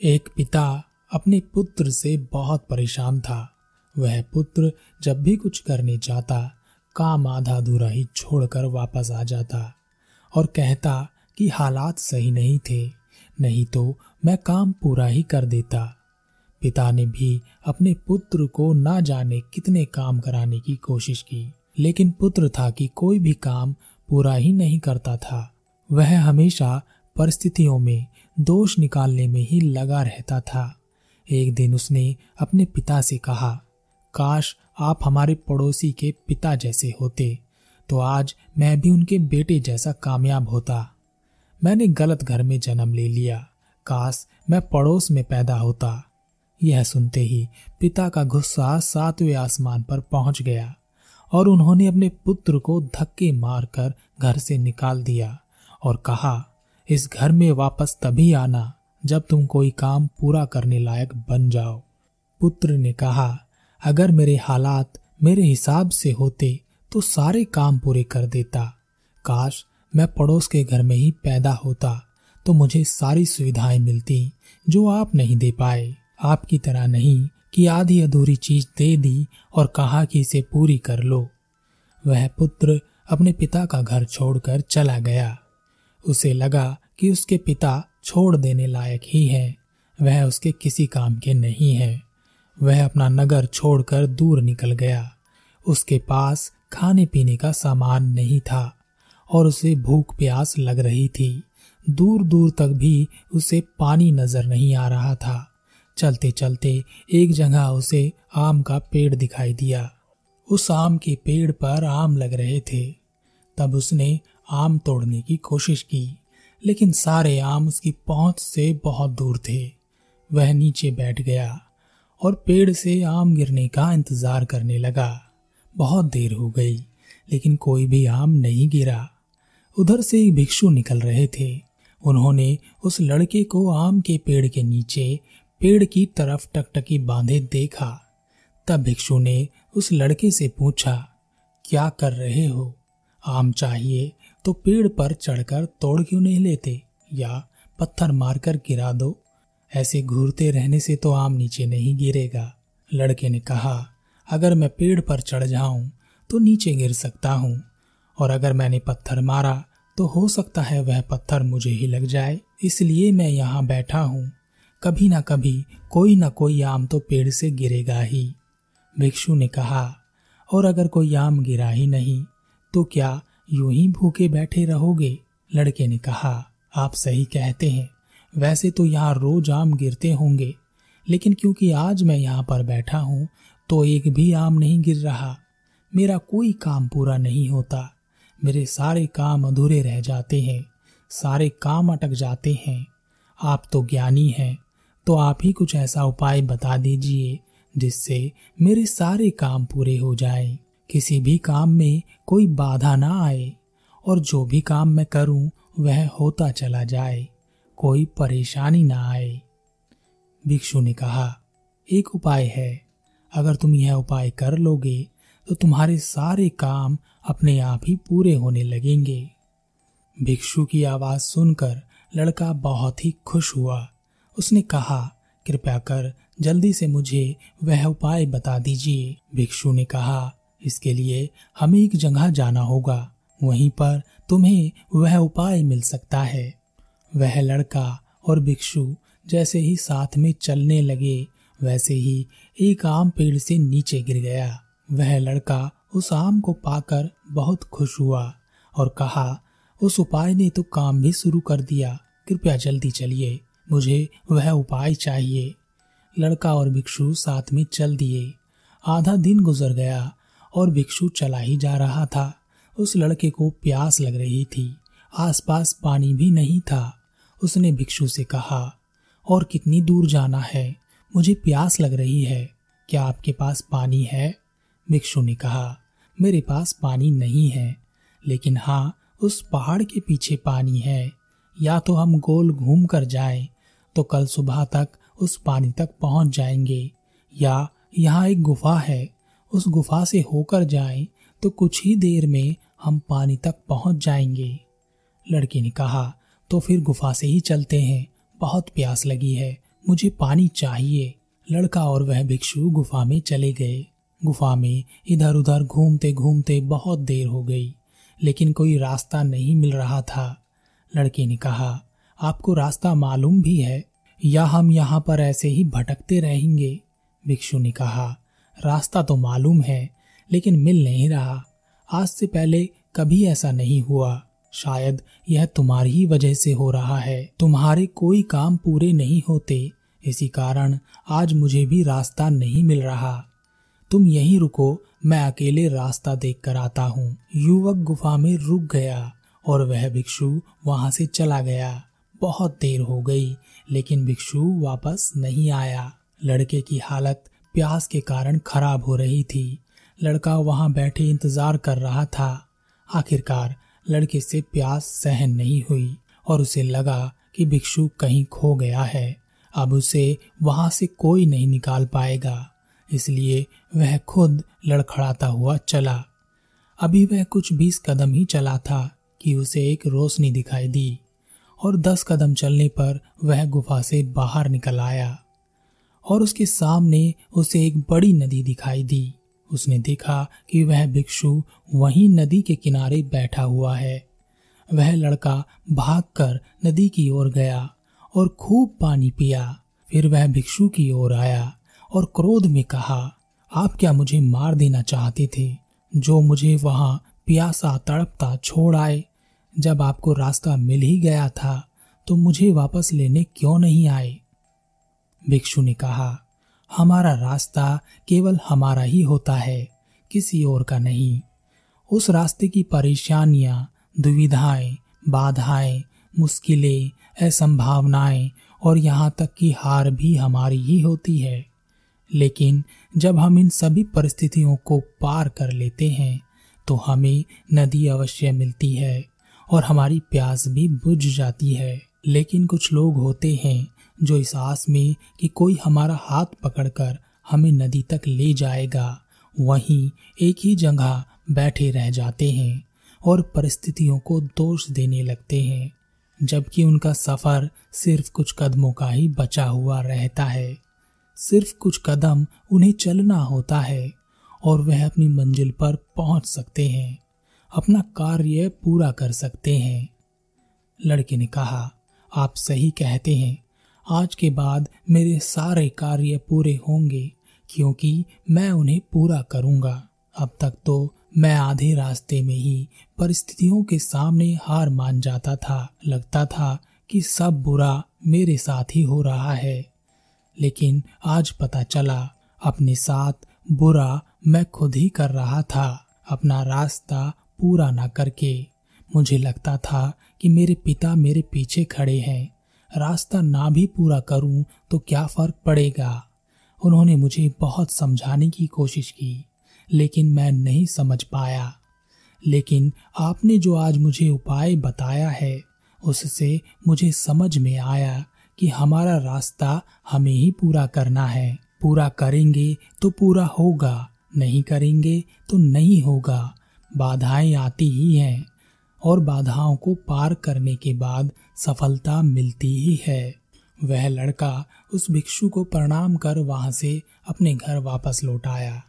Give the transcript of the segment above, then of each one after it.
एक पिता अपने पुत्र से बहुत परेशान था। वह पुत्र जब भी कुछ करने जाता, काम आधा अधूरा ही छोड़कर वापस आ जाता और कहता कि हालात सही नहीं थे, नहीं तो मैं काम पूरा ही कर देता। पिता ने भी अपने पुत्र को ना जाने कितने काम कराने की कोशिश की, लेकिन पुत्र था कि कोई भी काम पूरा ही नहीं करता था। वह हमेशा परिस्थितियों में दोष निकालने में ही लगा रहता था। एक दिन उसने अपने पिता से कहा, काश आप हमारे पड़ोसी के पिता जैसे होते तो आज मैं भी उनके बेटे जैसा कामयाब होता। मैंने गलत घर में जन्म ले लिया, काश मैं पड़ोस में पैदा होता। यह सुनते ही पिता का गुस्सा सातवें आसमान पर पहुँच गया और उन्होंने अपने पुत्र को धक्के मारकर घर से निकाल दिया और कहा इस घर में वापस तभी आना जब तुम कोई काम पूरा करने लायक बन जाओ। पुत्र ने कहा, अगर मेरे हालात मेरे हिसाब से होते तो सारे काम पूरे कर देता। काश मैं पड़ोस के घर में ही पैदा होता तो मुझे सारी सुविधाएँ मिलती जो आप नहीं दे पाए। आपकी तरह नहीं कि आधी अधूरी चीज़ दे दी और कहा कि इसे पूरी कर लो। वह पुत्र अपने पिता का घर छोड़कर चला गया। उसे लगा कि उसके पिता छोड़ देने लायक ही है। वह उसके किसी काम के नहीं है। वह अपना नगर छोड़कर दूर निकल गया। उसके पास खाने पीने का सामान नहीं था और उसे भूख प्यास लग रही थी। दूर दूर तक भी उसे पानी नज़र नहीं आ रहा था। चलते चलते एक जगह उसे आम का पेड़ दिखाई दिया। उस आम के पेड़ पर आम लग रहे थे। तब उसने आम तोड़ने की कोशिश की, लेकिन सारे आम उसकी पहुँच से बहुत दूर थे। वह नीचे बैठ गया और पेड़ से आम गिरने का इंतज़ार करने लगा। बहुत देर हो गई, लेकिन कोई भी आम नहीं गिरा। उधर से एक भिक्षु निकल रहे थे। उन्होंने उस लड़के को आम के पेड़ के नीचे, पेड़ की तरफ़ टकटकी बांधे देखा। तब भिक्षु ने उस लड़के से पूछा, क्या कर रहे हो? आम चाहिए तो पेड़ पर चढ़कर तोड़ क्यों नहीं लेते? या पत्थर मारकर गिरा दो? ऐसे घूरते रहने से तो आम नीचे नहीं गिरेगा। लड़के ने कहा, अगर मैं पेड़ पर चढ़ जाऊँ तो नीचे गिर सकता हूँ। और अगर मैंने पत्थर मारा तो हो सकता है वह पत्थर मुझे ही लग जाए। इसलिए मैं यहाँ बैठा हूँ। कभी ना कभी, कोई ना कोई आम तो पेड़ से गिरेगा ही। भिक्षु ने कहा, और अगर कोई आम गिरा ही नहीं तो क्या यूँ ही भूखे बैठे रहोगे लड़के ने कहा। आप सही कहते हैं। वैसे तो यहाँ रोज आम गिरते होंगे। लेकिन क्योंकि आज मैं यहाँ पर बैठा हूँ तो एक भी आम नहीं गिर रहा। मेरा कोई काम पूरा नहीं होता। मेरे सारे काम अधूरे रह जाते हैं। सारे काम अटक जाते हैं। आप तो ज्ञानी हैं। तो आप ही कुछ ऐसा उपाय बता दीजिए जिससे मेरे सारे काम पूरे हो जाएँ, किसी भी काम में कोई बाधा ना आए और जो भी काम मैं करूँ, वह होता चला जाए, कोई परेशानी ना आए। भिक्षु ने कहा, एक उपाय है। अगर तुम यह उपाय कर लोगे तो तुम्हारे सारे काम अपने आप ही पूरे होने लगेंगे। भिक्षु की आवाज़ सुनकर लड़का बहुत ही खुश हुआ। उसने कहा, कृपया कर, जल्दी से मुझे वह उपाय बता दीजिए। भिक्षु ने कहा इसके लिए हमें एक जगह जाना होगा। वहीं पर तुम्हें वह उपाय मिल सकता है। वह लड़का और भिक्षु जैसे ही साथ में चलने लगे, वैसे ही एक आम पेड़ से नीचे गिर गया। वह लड़का उस आम को पाकर बहुत खुश हुआ और कहा, उस उपाय ने तो काम भी शुरू कर दिया। कृपया जल्दी चलिए। मुझे वह उपाय चाहिए। लड़का और भिक्षु साथ में चल दिए। आधा दिन गुजर गया और भिक्षु चला ही जा रहा था। उस लड़के को प्यास लग रही थी। आसपास पानी भी नहीं था। उसने भिक्षु से कहा, और कितनी दूर जाना है? मुझे प्यास लग रही है। क्या आपके पास पानी है? भिक्षु ने कहा, मेरे पास पानी नहीं है। लेकिन हाँ उस पहाड़ के पीछे पानी है। या तो हम गोल घूम कर जाएँ तो कल सुबह तक उस पानी तक पहुँच जाएँगे। या यहाँ एक गुफा है उस गुफा से होकर जाएँ तो कुछ ही देर में हम पानी तक पहुँच जाएँगे। लड़की ने कहा तो फिर गुफा से ही चलते हैं। बहुत प्यास लगी है। मुझे पानी चाहिए। लड़का और वह भिक्षु गुफा में चले गए। गुफा में इधर उधर घूमते घूमते बहुत देर हो गई, लेकिन कोई रास्ता नहीं मिल रहा था। लड़के ने कहा, आपको रास्ता मालूम भी है। या हम यहाँ पर ऐसे ही भटकते रहेंगे? भिक्षु ने कहा रास्ता तो मालूम है, लेकिन मिल नहीं रहा। आज से पहले कभी ऐसा नहीं हुआ। शायद यह तुम्हारी ही वजह से हो रहा है। तुम्हारे कोई काम पूरे नहीं होते। इसी कारण आज मुझे भी रास्ता नहीं मिल रहा। तुम यहीं रुको, मैं अकेले रास्ता देख कर आता हूँ। युवक गुफा में रुक गया, और वह भिक्षु वहाँ से चला गया। बहुत देर हो गई, लेकिन भिक्षु वापस नहीं आया। लड़के की हालत प्यास के कारण खराब हो रही थी। लड़का वहाँ बैठे इंतज़ार कर रहा था। आखिरकार लड़के से प्यास सहन नहीं हुई और उसे लगा कि भिक्षु कहीं खो गया है। अब उसे वहाँ से कोई नहीं निकाल पाएगा। इसलिए वह खुद लड़खड़ाता हुआ चला। अभी वह कुछ बीस कदम ही चला था कि उसे एक रोशनी दिखाई दी और दस कदम चलने पर वह गुफा से बाहर निकल आया। और उसके सामने उसे एक बड़ी नदी दिखाई दी। उसने देखा कि वह भिक्षु वहीं नदी के किनारे बैठा हुआ है। वह लड़का भागकर नदी की ओर गया और खूब पानी पिया। फिर वह भिक्षु की ओर आया और क्रोध में कहा, आप क्या मुझे मार देना चाहते थे? जो मुझे वहाँ प्यासा तड़पता छोड़ आए। जब आपको रास्ता मिल ही गया था तो मुझे वापस लेने क्यों नहीं आए? भिक्षु ने कहा, हमारा रास्ता केवल हमारा ही होता है, किसी और का नहीं। उस रास्ते की परेशानियाँ, दुविधाएँ, बाधाएँ, मुश्किलें, असंभावनाएँ और यहाँ तक कि हार भी हमारी ही होती है। लेकिन जब हम इन सभी परिस्थितियों को पार कर लेते हैं तो हमें नदी अवश्य मिलती है और हमारी प्यास भी बुझ जाती है। लेकिन कुछ लोग होते हैं जो इस आस में कि कोई हमारा हाथ पकड़कर हमें नदी तक ले जाएगा, वहीं एक ही जगह बैठे रह जाते हैं और परिस्थितियों को दोष देने लगते हैं, जबकि उनका सफ़र सिर्फ़ कुछ कदमों का ही बचा हुआ रहता है। सिर्फ़ कुछ कदम उन्हें चलना होता है और वह अपनी मंजिल पर पहुँच सकते हैं, अपना कार्य पूरा कर सकते हैं। लड़के ने कहा, आप सही कहते हैं आज के बाद मेरे सारे कार्य पूरे होंगे, क्योंकि मैं उन्हें पूरा करूँगा। अब तक तो मैं आधे रास्ते में ही परिस्थितियों के सामने हार मान जाता था। लगता था कि सब बुरा मेरे साथ ही हो रहा है। लेकिन आज पता चला, अपने साथ बुरा मैं खुद ही कर रहा था। अपना रास्ता पूरा ना करके मुझे लगता था कि मेरे पिता मेरे पीछे खड़े हैं। रास्ता ना भी पूरा करूँ तो क्या फ़र्क पड़ेगा? उन्होंने मुझे बहुत समझाने की कोशिश की, लेकिन मैं नहीं समझ पाया। लेकिन आपने जो आज मुझे उपाय बताया है, उससे मुझे समझ में आया कि हमारा रास्ता हमें ही पूरा करना है। पूरा करेंगे तो पूरा होगा, नहीं करेंगे तो नहीं होगा। बाधाएँ आती ही हैं। और बाधाओं को पार करने के बाद सफलता मिलती ही है। वह लड़का उस भिक्षु को प्रणाम कर वहाँ से अपने घर वापस लौट आया।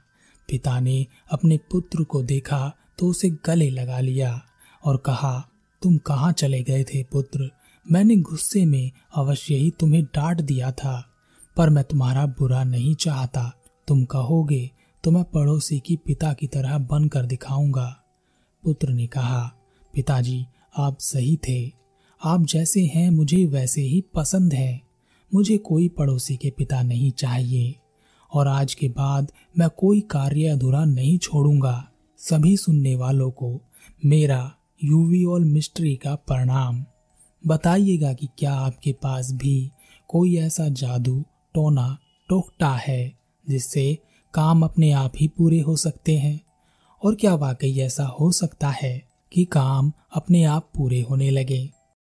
पिता ने अपने पुत्र को देखा तो उसे गले लगा लिया और कहा, तुम कहाँ चले गए थे पुत्र? मैंने गुस्से में अवश्य ही तुम्हें डांट दिया था, पर मैं तुम्हारा बुरा नहीं चाहता। तुम कहोगे तो मैं पड़ोसी की पिता की तरह बनकर दिखाऊँगा। पुत्र ने कहा पिताजी, आप सही थे। आप जैसे हैं, मुझे वैसे ही पसंद है। मुझे कोई पड़ोसी के पिता नहीं चाहिए। और आज के बाद मैं कोई कार्य अधूरा नहीं छोड़ूँगा। सभी सुनने वालों को मेरा यूवी और मिस्ट्री का प्रणाम। बताइएगा कि क्या आपके पास भी कोई ऐसा जादू टोना टोकटा है, जिससे काम अपने आप ही पूरे हो सकते हैं? और क्या वाकई ऐसा हो सकता है? कि काम अपने आप पूरे होने लगे।